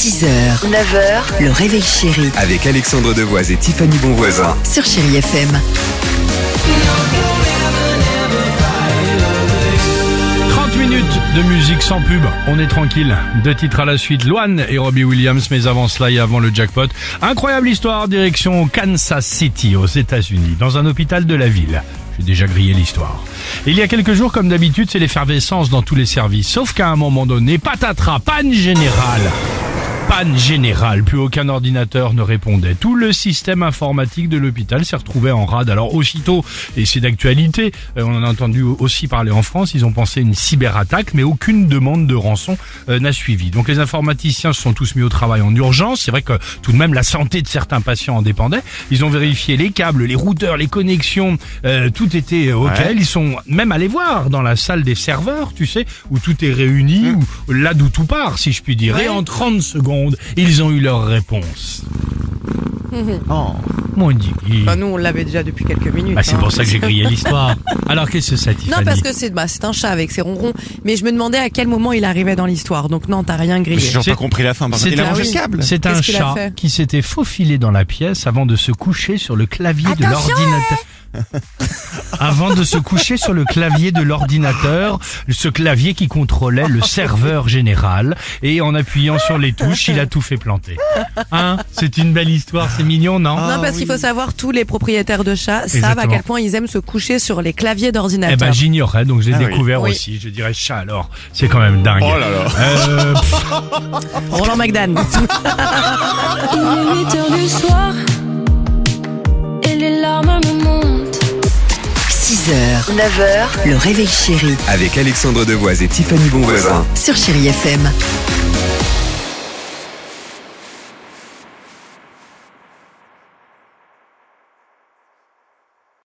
6h, 9h, le réveil chéri Avec Alexandre Devoise et Tiffany Bonvoisin. sur Chérie FM. 30 minutes de musique sans pub, on est tranquille. Deux titres à la suite, Loane et Robbie Williams, mais avant cela et avant le jackpot, incroyable histoire, direction Kansas City aux États-Unis, dans un hôpital de la ville. J'ai déjà grillé l'histoire. Il y a quelques jours, comme d'habitude, c'est l'effervescence dans tous les services, sauf qu'à un moment donné, patatras, panne générale. Panne générale, plus aucun ordinateur ne répondait. Tout le système informatique de l'hôpital s'est retrouvé en rade. Alors aussitôt, et c'est d'actualité, euh, on en a entendu aussi parler en France, ils ont pensé une cyberattaque, mais aucune demande de rançon euh, n'a suivi. Donc les informaticiens se sont tous mis au travail en urgence. C'est vrai que tout de même la santé de certains patients en dépendait. Ils ont vérifié les câbles, les routeurs, les connexions, euh, tout était euh, ok. Ils sont même allés voir dans la salle des serveurs, tu sais, où tout est réuni, où là d'où tout part, si je puis dire. Et en 30 secondes, ils ont eu leur réponse. Mon Dieu. Bah, nous, on l'avait déjà depuis quelques minutes. Bah, c'est hein. pour ça que j'ai grillé l'histoire. Alors qu'est-ce que c'est, Tiffany Non, parce que c'est bah, c'est un chat avec ses ronrons. Mais je me demandais à quel moment il arrivait dans l'histoire. Donc non, t'as rien grillé. J'ai pas compris la fin. par contre. C'est Il a un, mangé oui. le câble. c'est un Qu'est-ce qu'il a chat fait qui s'était faufilé dans la pièce avant de se coucher sur le clavier de l'ordinateur. avant de se coucher sur le clavier de l'ordinateur, ce clavier qui contrôlait le serveur général, et en appuyant sur les touches, il a tout fait planter. Hein? C'est une belle histoire, c'est mignon, non? Non, parce qu'il faut savoir, tous les propriétaires de chats savent à Exactement. quel point ils aiment se coucher sur les claviers Eh d'ordinateur. ben j'ignorais, donc j'ai Ah découvert Oui. aussi. Je dirais chat alors, c'est quand même dingue. Oh là là. Euh, Roland McDan. Il est 8 heures du 6h, 9h, le réveil chéri Avec Alexandre Devoise et Tiffany Bonvoisin. sur Chérie FM.